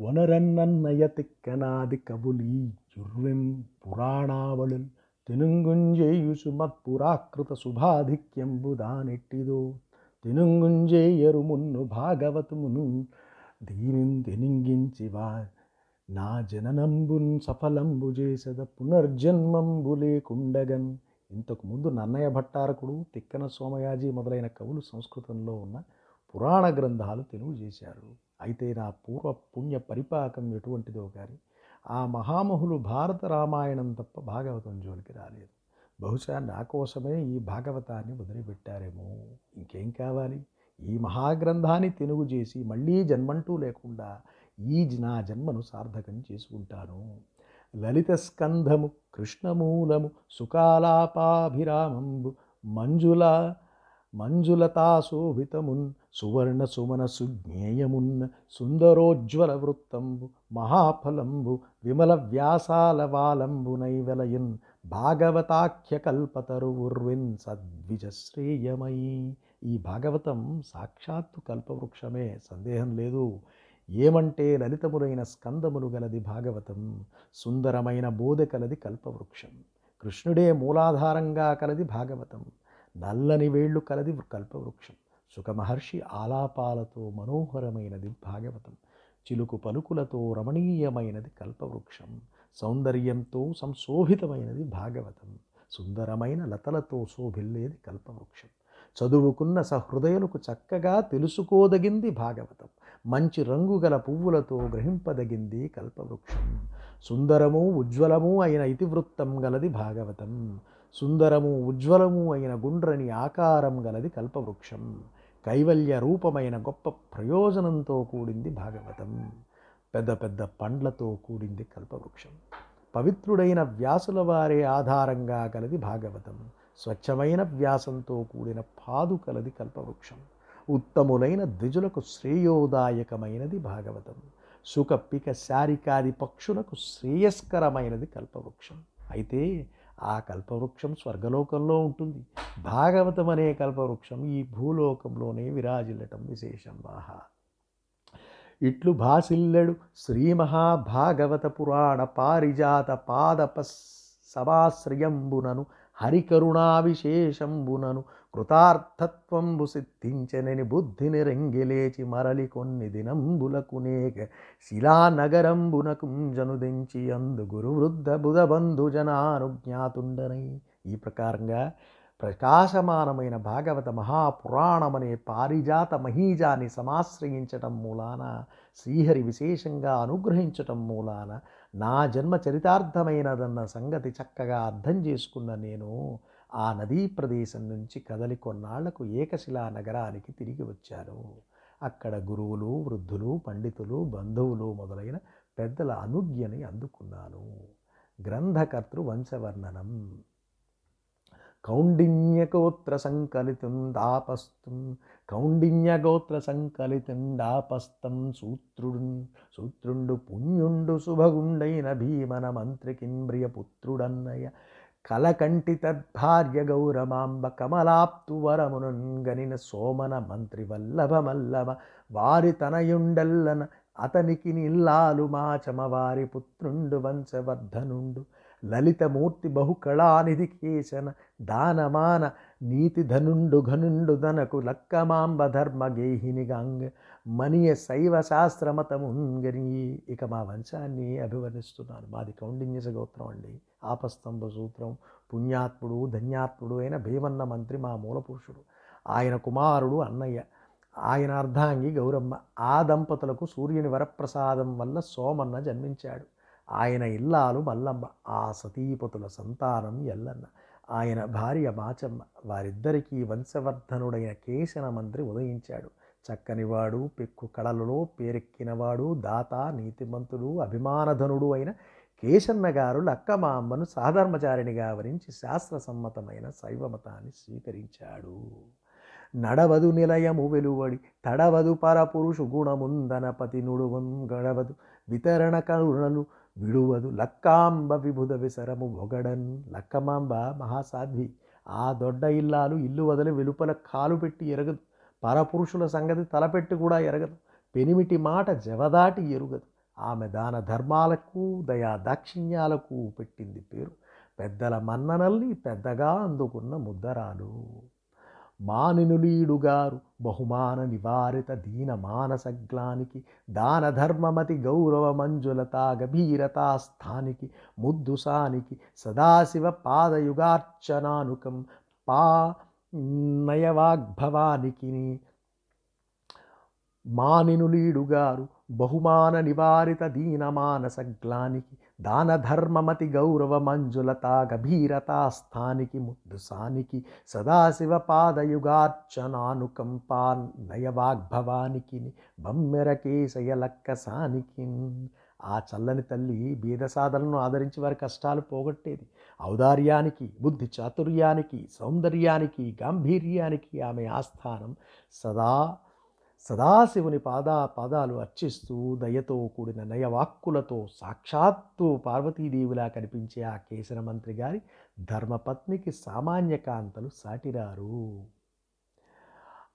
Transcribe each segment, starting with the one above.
വനരന്നയത്തിക്കനാതി കബുലീ ചുർവിം പുരാണാവളിൽ തിനുങ്കുഞ്ചെയ്യു സുമത്പുരാകൃത ശുഭാധിക്യംബുദാനിട്ടിതോ തിനുങ്കുഞ്ചെയ്യറു മുന്നു దీని తినింగించి ధెనింగించివా నా జననంబున్ సఫలంబు చేసద పునర్జన్మంబు లేకుండగన్. ఇంతకు ముందు నన్నయ్య భట్టారకుడు తిక్కన సోమయాజి మొదలైన కవులు సంస్కృతంలో ఉన్న పురాణ గ్రంథాలు తెలుగు చేశారు. అయితే నా పూర్వ పుణ్య పరిపాకం ఎటువంటిదో కానీ ఆ మహామహులు భారత రామాయణం తప్ప భాగవతం జోలికి రాలేదు. బహుశా నా కోసమే ఈ భాగవతాన్ని వదిలిపెట్టారేమో. ఇంకేం కావాలి? ఈ మహాగ్రంథాన్ని తెనుగు చేసి మళ్ళీ జన్మంటూ లేకుండా ఈ నా జన్మను సార్థకం చేసుకుంటాను. లలిత స్కంధము కృష్ణమూలము సుకాలాపాభిరామంబు మంజుల మంజులతాశోభితమున్ సువర్ణ సుమన సుజ్ఞేయమున్ సుందరోజ్వల వృత్తంబు మహాఫలంబు విమల వ్యాసాల వాలంబునైవలయున్ భాగవతాఖ్య కల్పతరు ఉర్విన్ ఈ భాగవతం సాక్షాత్తు కల్పవృక్షమే సందేహం లేదు. ఏమంటే లలితములైన స్కందములు గలది భాగవతం సుందరమైన బోధ కలది కల్పవృక్షం. కృష్ణుడే మూలాధారంగా కలది భాగవతం. నల్లని వేళ్ళు కలది కల్పవృక్షం సుఖమహర్షి ఆలాపాలతో మనోహరమైనది భాగవతం చిలుకు పలుకులతో రమణీయమైనది కల్పవృక్షం సౌందర్యంతో సంశోభితమైనది భాగవతం. సుందరమైన లతలతో శోభిల్లేది కల్పవృక్షం చదువుకున్న సహృదయులకు చక్కగా తెలుసుకోదగింది భాగవతం. మంచి రంగు గల పువ్వులతో గ్రహింపదగింది కల్పవృక్షం సుందరము ఉజ్వలము అయిన ఇతివృత్తం గలది భాగవతం. సుందరము ఉజ్వలము అయిన గుండ్రని ఆకారం గలది కల్పవృక్షం. కైవల్య రూపమైన గొప్ప ప్రయోజనంతో కూడింది భాగవతం. పెద్ద పెద్ద పండ్లతో కూడింది కల్పవృక్షం. పవిత్రుడైన వ్యాసుల వారే ఆధారంగా కలది భాగవతం. స్వచ్ఛమైన వ్యాసంతో కూడిన పాదు కలది కల్పవృక్షం. ఉత్తములైన ద్విజులకు శ్రేయోదాయకమైనది భాగవతం. సుఖ పిక శారికాది పక్షులకు శ్రేయస్కరమైనది కల్పవృక్షం. అయితే ఆ కల్పవృక్షం స్వర్గలోకంలో ఉంటుంది. భాగవతం అనే కల్పవృక్షం ఈ భూలోకంలోనే విరాజిల్లటం విశేషం ఆహా ఇట్లు భాసిల్లెడు శ్రీ మహాభాగవత పురాణ పారిజాత పాదప సమాశ్రయంబునను హరికరుణావిశేషంబునను కృతార్థత్వంబు సిద్ధించనని బుద్ధిని రెంగిలేచి మరలి కొన్ని దినంబులకునేక శిలానగరంబునకు జనుదించి అందు గురువృద్ధ బుధబంధు జనానుజ్ఞాతుండనై. ఈ ప్రకారంగా ప్రకాశమానమైన భాగవత మహాపురాణమనే పారిజాత మహీజాన్ని సమాశ్రయించటం మూలాన శ్రీహరి విశేషంగా అనుగ్రహించటం మూలాన నా జన్మ చరితార్థమైనదన్న సంగతి చక్కగా అర్థం చేసుకున్న నేను ఆ నదీ ప్రదేశం నుంచి కదలి కొన్నాళ్ళకు ఏకశిలా నగరానికి తిరిగి వచ్చాను. అక్కడ గురువులు వృద్ధులు పండితులు బంధువులు మొదలైన పెద్దల అనుజ్ఞని అందుకున్నాను. గ్రంథకర్తృ వంశవర్ణనం. కౌండిన్యగోత్ర సంకలితం దాపస్తం కౌండిన్యగోత్ర సంకలితం దాపస్తం సూత్రుడు సూత్రుండు పుణ్యుండు శుభగుండైన భీమన మంత్రికింబ్రియ పుత్రుడన్నయ కలకంటి తద్భార్య గౌరమాంబ కమలాప్తు వరమునుగనిన సోమన మంత్రి వల్లభ మల్లభ వారి తనయుండల్లన అతనికి నిల్లాలు మాచమ వారి పుత్రుండు వంశవర్ధనుండు. లలితమూర్తి బహుకళానిధి కేశన దానమాన నీతి ధనుండు ఘనుండు ధనకు లక్కమాంబ ధర్మ గేహినిగాంగ మనియ శైవ శాస్త్రమతముంగని. ఇక మా వంశాన్ని అభివర్ణిస్తున్నాను. మాది కౌండిన్యస గోత్రం అండి. ఆపస్తంభ సూత్రం పుణ్యాత్ముడు ధన్యాత్ముడు అయిన భీమన్న మంత్రి మా మూలపురుషుడు. ఆయన కుమారుడు అన్నయ్య. ఆయన అర్ధాంగి గౌరమ్మ. ఆ దంపతులకు సూర్యుని వరప్రసాదం వల్ల సోమన్న జన్మించాడు. ఆయన ఇల్లాలు మల్లమ్మ ఆ సతీపతుల సంతానం ఎల్లన్న. ఆయన భార్య మాచమ్మ వారిద్దరికీ వంశవర్ధనుడైన కేశన మంత్రి ఉదయించాడు. చక్కనివాడు పెక్కు కళలలో పేరెక్కినవాడు దాత నీతిమంతుడు అభిమానధనుడు అయిన కేశన్న గారు లక్కమామ్మను సాధర్మచారిణిగా వరించి శాస్త్రసమ్మతమైన శైవమతాన్ని స్వీకరించాడు. నడవదు నిలయము వెలువడి తడవదు పరపురుషు గుణముందనపతి నుడువన్ గడవదు వితరణ కరుణలు విడువదు. లక్కాంబ విభుద విసరము ఒగడన్ లక్కమాంబ మహాసాధ్వి. ఆ దొడ్డ ఇల్లాలు ఇల్లు వదిలి వెలుపల కాలు పెట్టి ఎరగదు. పరపురుషుల సంగతి తలపెట్టి కూడా ఎరగదు. పెనిమిటి మాట జవదాటి ఎరుగదు. ఆమె దాన ధర్మాలకు దయా దాక్షిణ్యాలకు పెట్టింది పేరు. పెద్దల మన్ననల్ని పెద్దగా అందుకున్న ముద్దరాలు. మానినులీడుగారు బహుమాన నివారిత దీన మానసగ్లానికి దాన ధర్మమతి గౌరవ మంజులతా గభీరతా స్థానికి ముద్దుసానికి సదాశివ పాదయుగార్చనానుకం పా నయవాగ్భవానికి మానినులీడుగారు బహుమాన నివారిత దీనమానసగ్లానికి దాన ధర్మమతి గౌరవ మంజులతా గభీరతా స్థానికి ముద్దుసానికి సదాశివ పాదయుగార్చనానుకంపాన్ నయవాగ్భవానికి బమ్మెరకేశయలక్కసానికి. ఆ చల్లని తల్లి బీదసాధనను ఆదరించి వారి కష్టాలు పోగొట్టేది. ఔదార్యానికి బుద్ధి చాతుర్యానికి సౌందర్యానికి గాంభీర్యానికి ఆమె ఆస్థానం సదా సదాశివుని పాదా పాదాలు అర్చిస్తూ దయతో కూడిన నయవాక్కులతో సాక్షాత్తు పార్వతీదేవిలా కనిపించే ఆ కేసర మంత్రి గారి ధర్మపత్నికి సామాన్య కాంతలు సాటిరారు.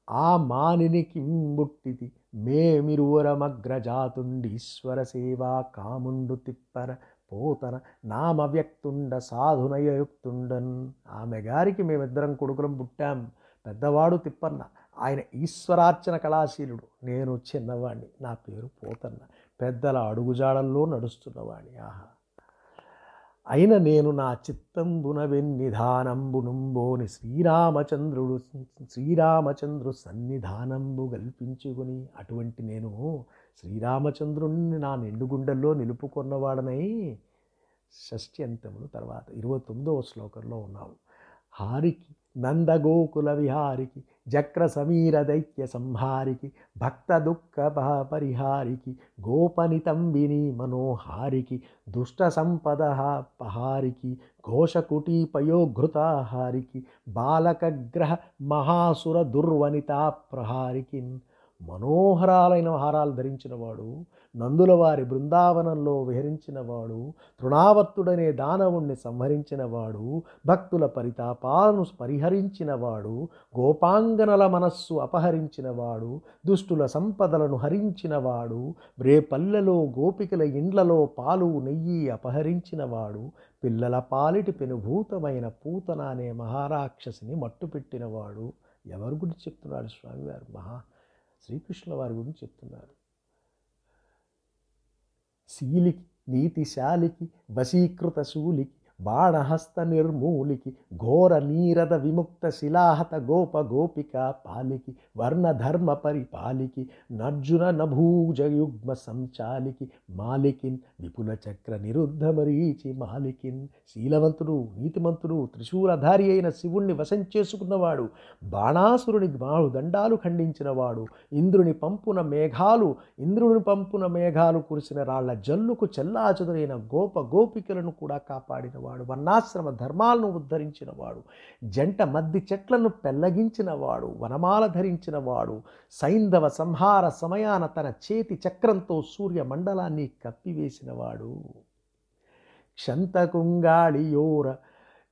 ఆ మానిని కింబుట్టిది మేమిరువరమగ్రజాతుండి ఈశ్వర సేవా కాముండు తిప్పర పోతన నామ వ్యక్తుండ సాధునయయుక్తుండన్. ఆమె గారికి మేమిద్దరం కొడుకులం పుట్టాం. పెద్దవాడు తిప్పన్న. ఆయన ఈశ్వరార్చన కళాశీలుడు. నేను చిన్నవాణ్ణి. నా పేరు పోతన్న. పెద్దల అడుగుజాడల్లో నడుస్తున్నవాణ్ణి. ఆహా. అయిన నేను నా చిత్తంబున వెన్నిధానంబునుంబోని శ్రీరామచంద్రుడు శ్రీరామచంద్రు సన్నిధానంబు గల్పించుకుని అటువంటి నేను శ్రీరామచంద్రుణ్ణి నా నిండుగుండెల్లో నిలుపుకున్నవాడనై షష్ఠి అంతములు తర్వాత ఇరవై తొమ్మిదవ శ్లోకంలో ఉన్నావు హారికి నందగోకుల విహారికి జక్ర సమీర దైత్య సంహారికి భక్త దుఃఖ పరిహారికి గోపనితంబిని మనోహారికి దుష్ట సంపద పహారికి ఘోషకుటీపయోఘృతాహారికి బాలకగ్రహ మహాసుర దుర్వనితా ప్రహారికి మనోహరాలైన హారాలు ధరించినవాడు నందుల వారి బృందావనంలో విహరించినవాడు తృణావర్తుడనే దానవుణ్ణి సంహరించినవాడు భక్తుల పరితాపాలను పరిహరించినవాడు గోపాంగనల మనస్సు అపహరించినవాడు దుష్టుల సంపదలను హరించినవాడు రేపల్లెలో గోపికల ఇండ్లలో పాలు నెయ్యి అపహరించినవాడు పిల్లల పాలిటి పెనుభూతమైన పూతన అనే మహారాక్షసిని మట్టుపెట్టినవాడు. ఎవరి గురించి చెప్తున్నాడు స్వామివారు? మహా శ్రీకృష్ణుల వారి గురించి చెప్తున్నారు. శీలికి నీతిశాలికి వశీకృత శూలికి బాణహస్త నిర్మూలికి ఘోర నీరద విముక్త శిలాహత గోప గోపిక పాలికి వర్ణధర్మ పరిపాలికి నర్జున నభూజ యుగ్మ సంచాలికి మాలికిన్ విపుల చక్ర నిరుద్ధ మరీచి మాలికిన్ శీలవంతుడు నీతిమంతుడు త్రిశూలధారి అయిన శివుణ్ణి వశం చేసుకున్నవాడు బాణాసురుని బాణు దండాలు ఖండించినవాడు ఇంద్రుని పంపున మేఘాలు ఇంద్రుని పంపున మేఘాలు కురిసిన రాళ్ళ జల్లుకు చెల్లాచదురైన గోప గోపికలను కూడా కాపాడినవాడు. వాడు వర్ణాశ్రమ ధర్మాలను ఉద్ధరించినవాడు జంట మద్ది చెట్లను పెల్లగించినవాడు వనమాల ధరించినవాడు సైంధవ సంహార సమయాన తన చేతి చక్రంతో సూర్య మండలాన్ని కప్పివేసినవాడు క్షంతకుంగాళియోర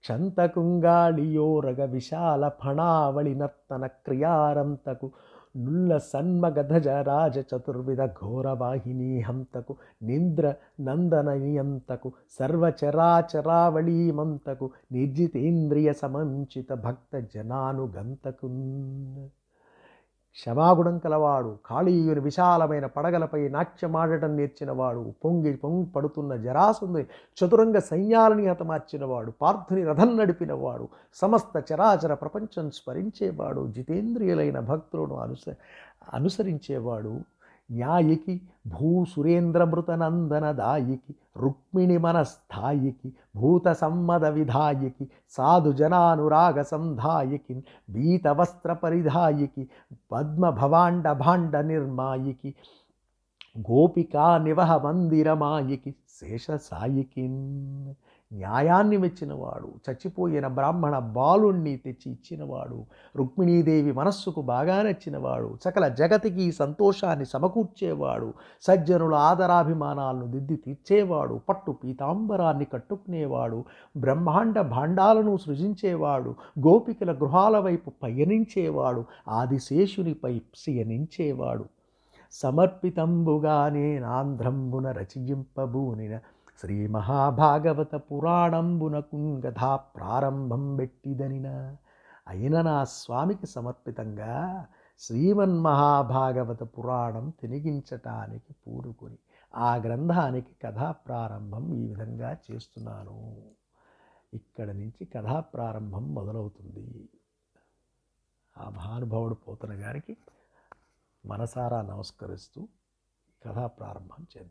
క్షంతకుంగాళియోరగ విశాల ఫణావళి నర్తన క్రియారంతకు నుల్ల సన్మగధజ రాజ చతుర్విధ ఘోరవాహిని హంతకు నింద్ర నందననియంతకు సర్వచరాచరావళీమంతకు నిర్జితేంద్రియ సమంచిత భక్త జనానుగంతకు క్షమాగుణం కలవాడు కాళీయుని విశాలమైన పడగలపై నాట్యమాడటం నేర్చినవాడు పొంగి పొంగి పడుతున్న జరాసుంది చతురంగ సైన్యాలని హతమార్చినవాడు పార్థుని రథం నడిపినవాడు సమస్త చరాచర ప్రపంచం స్మరించేవాడు జితేంద్రియులైన భక్తులను అనుస అనుసరించేవాడు. ನ್ಯಾಯಿಕಿ ಭೂಸುರೇಂದ್ರಮೃತನಂದನದಾಯಿಕಿ ರುಕ್ಮಿಣಿ ಮನಸ್ಥಾಯಿಕಿ ಭೂತ ಸಮ್ಮದ ವಿಧಾಯಿಕಿ ಸಾಧು ಜನಾನುರಾಗ ಸಂಧಾಯಿಕಿ ಬೀತವಸ್ತ್ರ ಪರಿಧಾಯಿಕಿ ಪದ್ಮ ಭವಾಂಡ ಭಾಂಡ ನಿರ್ಮಾಯಿಕಿ గోపికా నివహ మందిరమాయికి శేష సాయికి న్యాయాన్ని మెచ్చినవాడు చచ్చిపోయిన బ్రాహ్మణ బాలుణ్ణి తెచ్చి ఇచ్చినవాడు రుక్మిణీదేవి మనస్సుకు బాగా నచ్చినవాడు సకల జగతికి సంతోషాన్ని సమకూర్చేవాడు సజ్జనుల ఆదరాభిమానాలను దిద్ది తీర్చేవాడు పట్టు పీతాంబరాన్ని కట్టుకునేవాడు బ్రహ్మాండ భాండాలను సృజించేవాడు గోపికల గృహాల వైపు పయనించేవాడు ఆదిశేషునిపై శయనించేవాడు. సమర్పితంబుగా నేనాంధ్రంబున రచయింపబూనిన శ్రీ మహాభాగవత పురాణంబున కథా ప్రారంభం పెట్టిదనిన అయిన నా స్వామికి సమర్పితంగా శ్రీమన్మహాభాగవత పురాణం తినిగించటానికి పూనుకొని ఆ గ్రంథానికి కథా ప్రారంభం ఈ విధంగా చేస్తున్నాను. ఇక్కడ నుంచి కథా ప్రారంభం మొదలవుతుంది. ఆ మహానుభావుడు పోతన గారికి మనసారా నమస్కరిస్తూ కథా ప్రారంభం చేద్దాం.